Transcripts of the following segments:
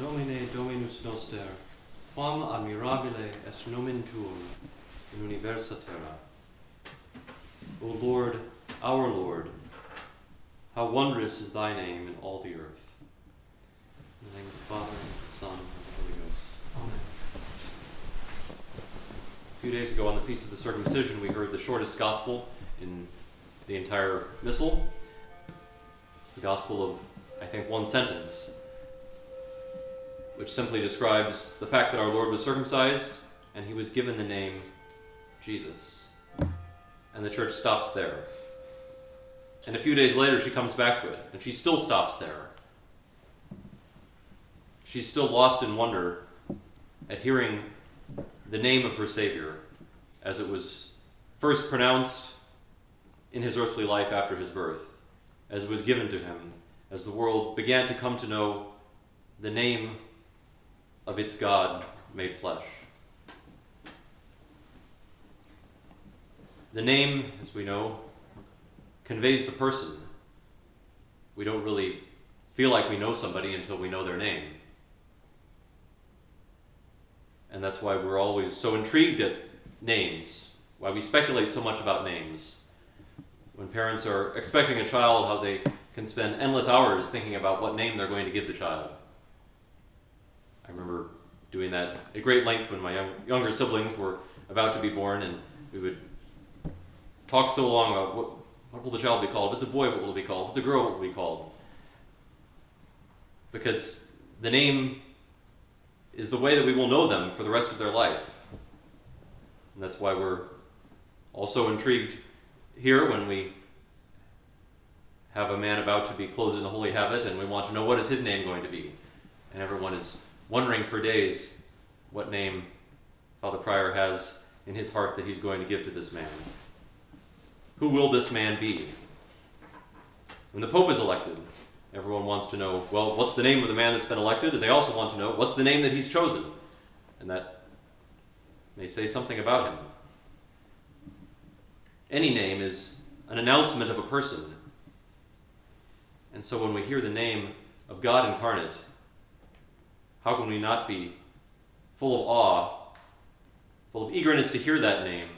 Domine Dominus noster, quam admirabile est nomen tuum in universa terra. O Lord, our Lord, how wondrous is thy name in all the earth. In the name of the Father, and the Son, and the Holy Ghost. Amen. A few days ago on the Feast of the Circumcision, we heard the shortest gospel in the entire missal. The gospel of, I think, one sentence, which simply describes the fact that our Lord was circumcised and he was given the name Jesus. And the church stops there. And a few days later, she comes back to it, and she still stops there. She's still lost in wonder at hearing the name of her Savior as it was first pronounced in his earthly life after his birth, as it was given to him, as the world began to come to know the name of its God made flesh. The name, as we know, conveys the person. We don't really feel like we know somebody until we know their name. And that's why we're always so intrigued at names, why we speculate so much about names. When parents are expecting a child, how they can spend endless hours thinking about what name they're going to give the child. That at great length when my young, younger siblings were about to be born, and we would talk so long about what, what will the child be called? If it's a boy, what will it be called? If it's a girl, what will it be called? Because the name is the way that we will know them for the rest of their life. And that's why we're also intrigued here when we have a man about to be clothed in the holy habit and we want to know what is his name going to be. And everyone is wondering for days what name Father Prior has in his heart that he's going to give to this man. Who will this man be? When the Pope is elected, everyone wants to know well, what's the name of the man that's been elected? And they also want to know what's the name that he's chosen? And that may say something about him. Any name is an announcement of a person. And so when we hear the name of God incarnate, how can we not be full of awe, full of eagerness to hear that name,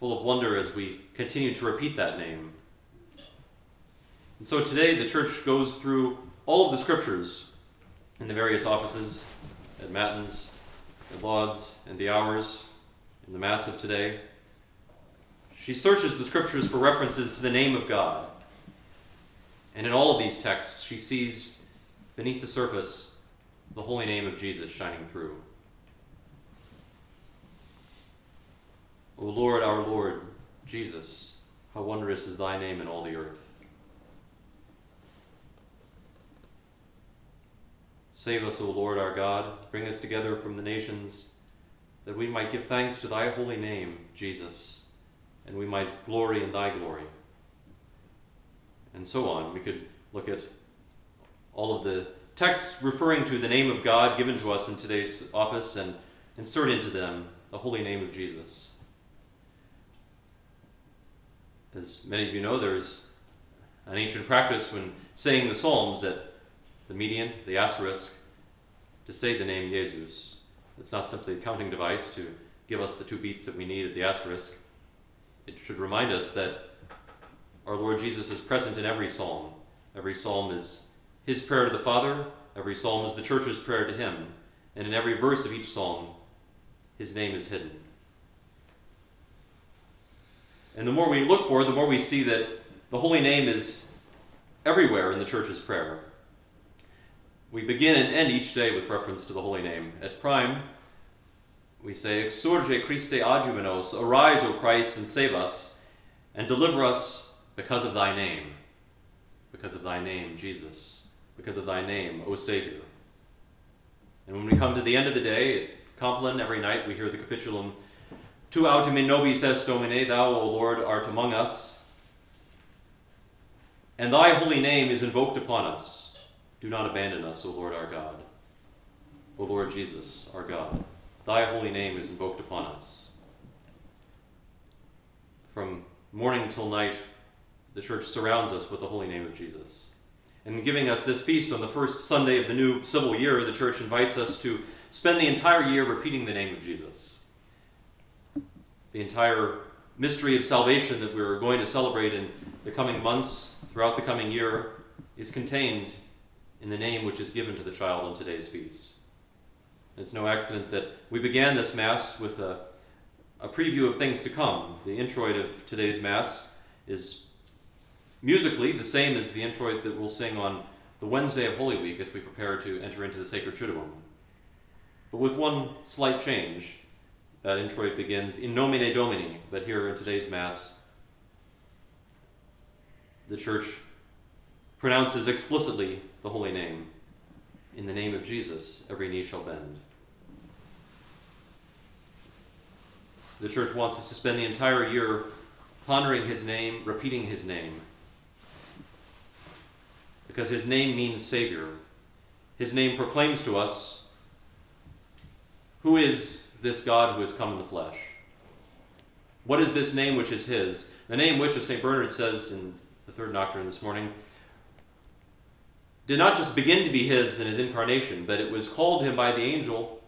full of wonder as we continue to repeat that name. And so today the church goes through all of the scriptures in the various offices, at Matins, at Lauds, and the hours, in the Mass of today. She searches the scriptures for references to the name of God. And in all of these texts, she sees beneath the surface the holy name of Jesus shining through. O Lord, our Lord, Jesus, how wondrous is thy name in all the earth. Save us, O Lord our God, bring us together from the nations, that we might give thanks to thy holy name, Jesus, and we might glory in thy glory. And so on. We could look at all of the texts referring to the name of God given to us in today's office and insert into them the holy name of Jesus. As many of you know, there's an ancient practice when saying the Psalms that the mediant, the asterisk, to say the name Jesus. It's not simply a counting device to give us the two beats that we need at the asterisk. It should remind us that our Lord Jesus is present in every psalm. Every psalm is his prayer to the Father, every psalm is the church's prayer to him, and in every verse of each psalm, his name is hidden. And the more we look for, the more we see that the holy name is everywhere in the church's prayer. We begin and end each day with reference to the holy name. At prime, we say, Exsurge Christe adjuva nos, arise, O Christ, and save us, and deliver us because of thy name. Because of thy name, Jesus. Because of thy name, O Savior. And when we come to the end of the day, at Compline, every night we hear the capitulum Tu autem in nobis est Domine, thou, O Lord, art among us, and thy holy name is invoked upon us. Do not abandon us, O Lord our God. O Lord Jesus, our God, thy holy name is invoked upon us. From morning till night, the church surrounds us with the holy name of Jesus. And giving us this feast on the first Sunday of the new civil year, the church invites us to spend the entire year repeating the name of Jesus. The entire mystery of salvation that we're going to celebrate in the coming months, throughout the coming year, is contained in the name which is given to the child on today's feast. It's no accident that we began this Mass with a, a preview of things to come. The introit of today's Mass is musically the same as the introit that we'll sing on the Wednesday of Holy Week as we prepare to enter into the Sacred Triduum. But with one slight change, that introit begins in nomine Domini, but here in today's Mass, the Church pronounces explicitly the holy name. In the name of Jesus, every knee shall bend. The Church wants us to spend the entire year pondering His name, repeating His name, because his name means Savior. His name proclaims to us who is this God who has come in the flesh? What is this name which is his? The name which, as St. Bernard says in the third nocturn this morning, did not just begin to be his in his incarnation, but it was called him by the angel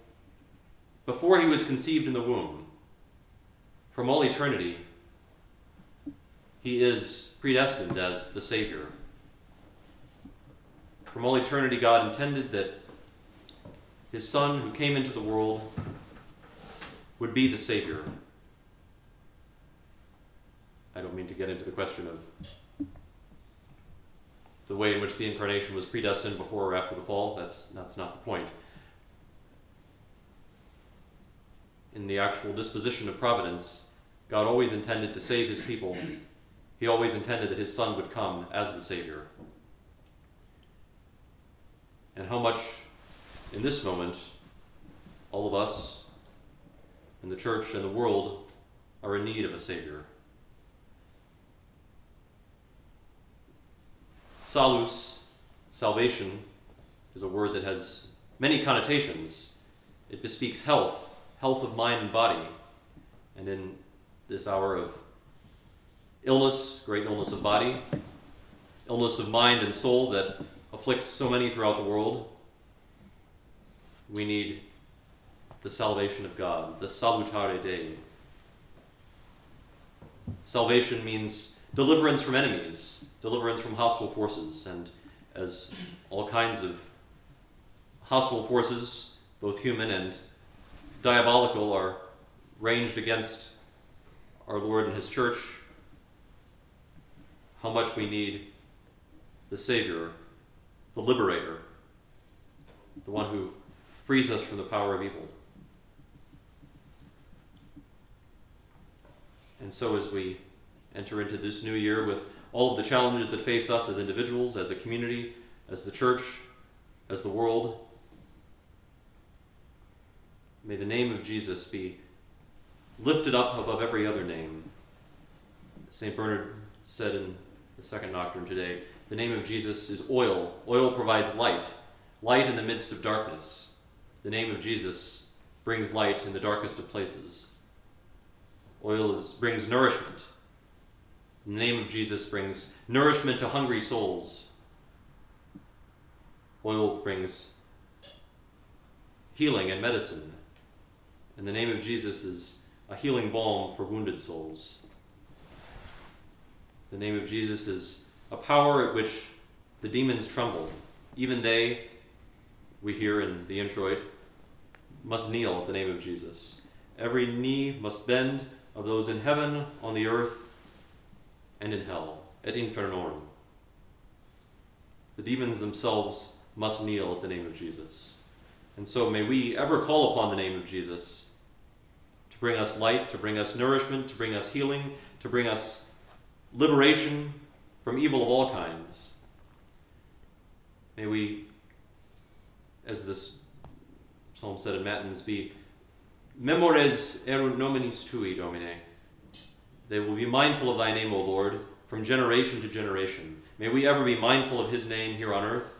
before he was conceived in the womb. From all eternity, he is predestined as the Savior. From all eternity, God intended that his Son, who came into the world, would be the Savior. I don't mean to get into the question of the way in which the incarnation was predestined before or after the fall. That's, that's not the point. In the actual disposition of providence, God always intended to save his people. He always intended that his Son would come as the Savior and how much in this moment all of us in the church and the world are in need of a Savior. Salus, salvation, is a word that has many connotations. It bespeaks health, health of mind and body. And in this hour of illness, great illness of body, illness of mind and soul that afflicts so many throughout the world, we need the salvation of God, the salutare Dei. Salvation means deliverance from enemies, deliverance from hostile forces, and as all kinds of hostile forces, both human and diabolical, are ranged against our Lord and His church, how much we need the Savior the liberator, the one who frees us from the power of evil. And so, as we enter into this new year with all of the challenges that face us as individuals, as a community, as the church, as the world, may the name of Jesus be lifted up above every other name. St. Bernard said in the second nocturn today the name of Jesus is oil. Oil provides light, light in the midst of darkness. The name of Jesus brings light in the darkest of places. Oil is, brings nourishment. The name of Jesus brings nourishment to hungry souls. Oil brings healing and medicine. And the name of Jesus is a healing balm for wounded souls. The name of Jesus is a power at which the demons tremble. Even they, we hear in the introit, must kneel at the name of Jesus. Every knee must bend of those in heaven, on the earth, and in hell, et infernorum. The demons themselves must kneel at the name of Jesus. And so may we ever call upon the name of Jesus to bring us light, to bring us nourishment, to bring us healing, to bring us liberation from evil of all kinds. May we, as this psalm said in Matins, be memores erunt nominis tui, Domine. They will be mindful of thy name, O Lord, from generation to generation. May we ever be mindful of his name here on earth,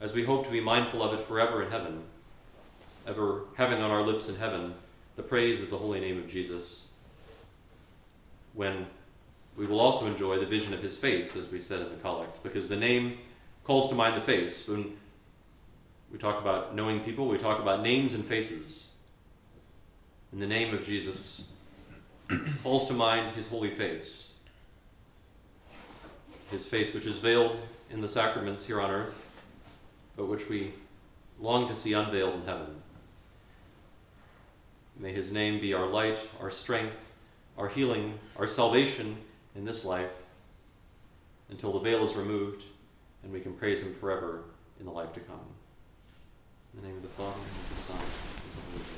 as we hope to be mindful of it forever in heaven, ever having on our lips in heaven the praise of the holy name of Jesus. When we will also enjoy the vision of his face, as we said in the collect, because the name calls to mind the face. When we talk about knowing people, we talk about names and faces. In the name of Jesus, calls to mind his holy face. His face, which is veiled in the sacraments here on earth, but which we long to see unveiled in heaven. May his name be our light, our strength, our healing, our salvation in this life until the veil is removed and we can praise him forever in the life to come. In the name of the Father, and of the Son, and of the Holy Spirit.